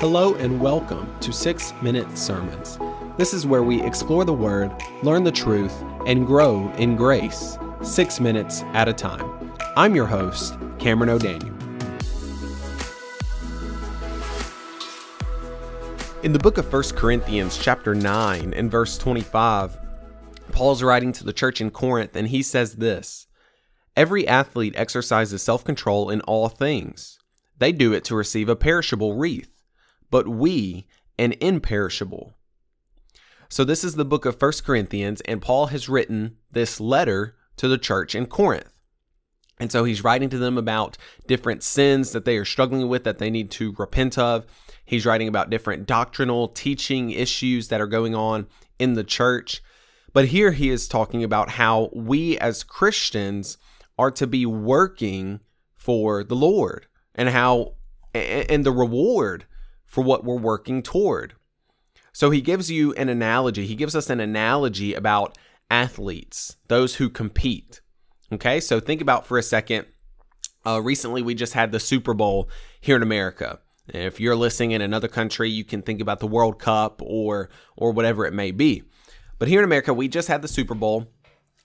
Hello and welcome to 6 Minute Sermons. This is where we explore the Word, learn the truth, and grow in grace, six minutes at a time. I'm your host, Cameron O'Daniel. In the book of 1 Corinthians, chapter 9, and verse 25, Paul's writing to the church in Corinth, and he says this Every athlete exercises self control in all things. They do it to receive a perishable wreath but we an imperishable. So this is the book of First Corinthians, and Paul has written this letter to the church in Corinth. And so he's writing to them about different sins that they are struggling with that they need to repent of. He's writing about different doctrinal teaching issues that are going on in the church. But here he is talking about how we as Christians are to be working for the Lord and how and the reward for what we're working toward. So he gives you an analogy. He gives us an analogy about athletes, those who compete. Okay, so think about for a second. Uh, recently, we just had the Super Bowl here in America. If you're listening in another country, you can think about the World Cup or or whatever it may be. But here in America, we just had the Super Bowl,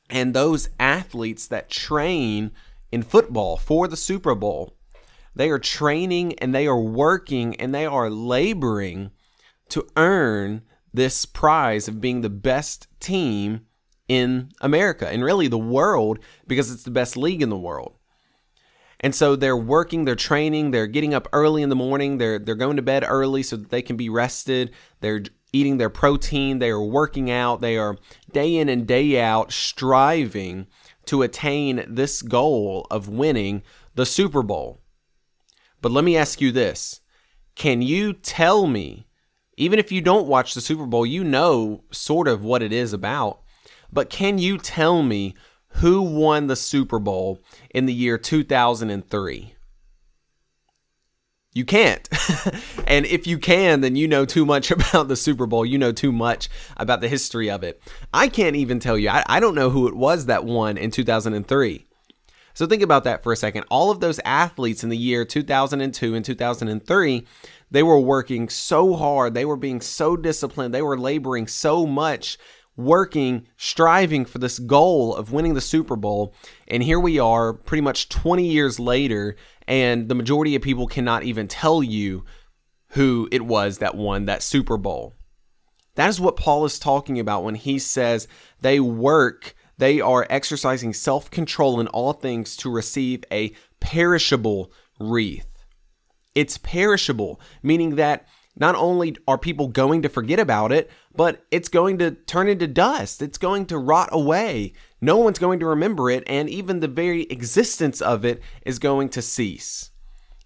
and those athletes that train in football for the Super Bowl, they are training and they are working and they are laboring to earn this prize of being the best team in America and really the world because it's the best league in the world. And so they're working, they're training, they're getting up early in the morning, they're they're going to bed early so that they can be rested. They're eating their protein, they are working out, they are day in and day out striving to attain this goal of winning the Super Bowl. But let me ask you this Can you tell me, even if you don't watch the Super Bowl, you know sort of what it is about, but can you tell me who won the Super Bowl in the year 2003? You can't. and if you can, then you know too much about the Super Bowl. You know too much about the history of it. I can't even tell you. I, I don't know who it was that won in 2003. So think about that for a second. All of those athletes in the year 2002 and 2003, they were working so hard. They were being so disciplined. They were laboring so much, working, striving for this goal of winning the Super Bowl. And here we are, pretty much 20 years later, and the majority of people cannot even tell you who it was that won that Super Bowl. That is what Paul is talking about when he says they work they are exercising self control in all things to receive a perishable wreath. It's perishable, meaning that not only are people going to forget about it, but it's going to turn into dust. It's going to rot away. No one's going to remember it, and even the very existence of it is going to cease.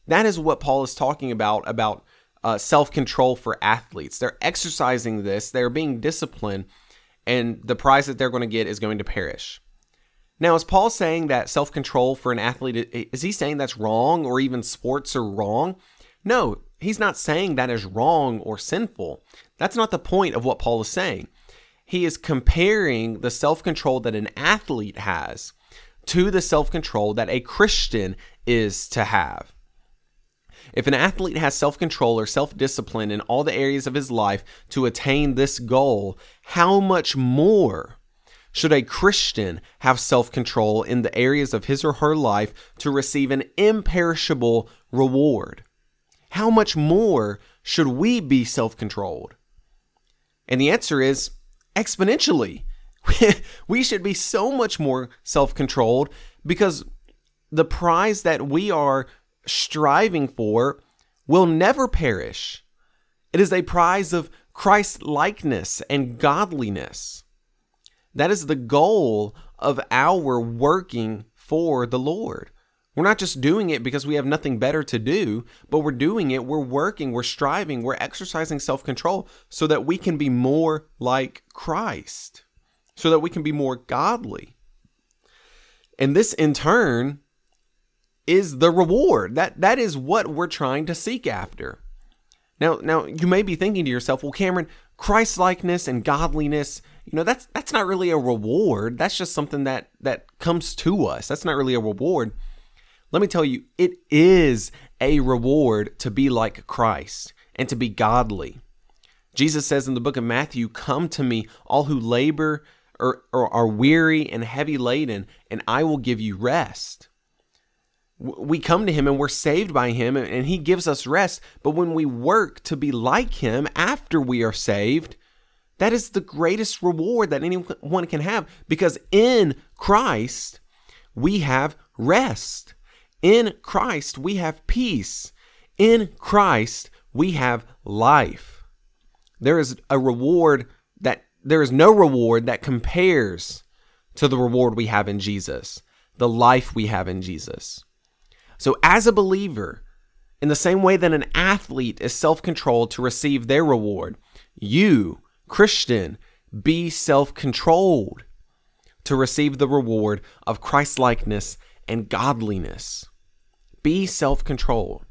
That is what Paul is talking about about uh, self control for athletes. They're exercising this, they're being disciplined and the prize that they're going to get is going to perish. Now, is Paul saying that self control for an athlete, is he saying that's wrong or even sports are wrong? No, he's not saying that is wrong or sinful. That's not the point of what Paul is saying. He is comparing the self control that an athlete has to the self control that a Christian is to have. If an athlete has self control or self discipline in all the areas of his life to attain this goal, how much more should a Christian have self control in the areas of his or her life to receive an imperishable reward? How much more should we be self controlled? And the answer is exponentially. we should be so much more self controlled because the prize that we are striving for will never perish. It is a prize of Christ likeness and godliness. That is the goal of our working for the Lord. We're not just doing it because we have nothing better to do, but we're doing it, we're working, we're striving, we're exercising self control so that we can be more like Christ, so that we can be more godly. And this in turn is the reward. That that is what we're trying to seek after. Now, now you may be thinking to yourself, well, Cameron, Christ likeness and godliness, you know, that's that's not really a reward. That's just something that that comes to us. That's not really a reward. Let me tell you, it is a reward to be like Christ and to be godly. Jesus says in the book of Matthew, Come to me, all who labor or, or are weary and heavy laden, and I will give you rest. We come to him and we're saved by him, and he gives us rest. But when we work to be like him after we are saved, that is the greatest reward that anyone can have because in Christ, we have rest. In Christ, we have peace. In Christ, we have life. There is a reward that there is no reward that compares to the reward we have in Jesus, the life we have in Jesus. So, as a believer, in the same way that an athlete is self controlled to receive their reward, you, Christian, be self controlled to receive the reward of Christ likeness and godliness. Be self controlled.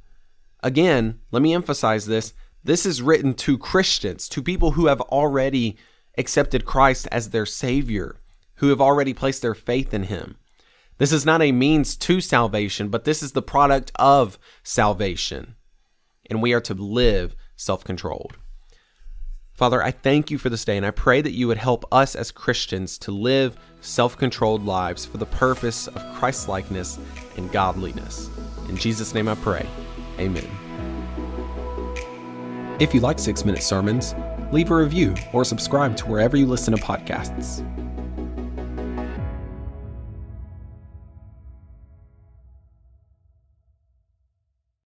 Again, let me emphasize this. This is written to Christians, to people who have already accepted Christ as their Savior, who have already placed their faith in Him. This is not a means to salvation, but this is the product of salvation. And we are to live self controlled. Father, I thank you for this day, and I pray that you would help us as Christians to live self controlled lives for the purpose of Christ likeness and godliness. In Jesus' name I pray. Amen. If you like six minute sermons, leave a review or subscribe to wherever you listen to podcasts.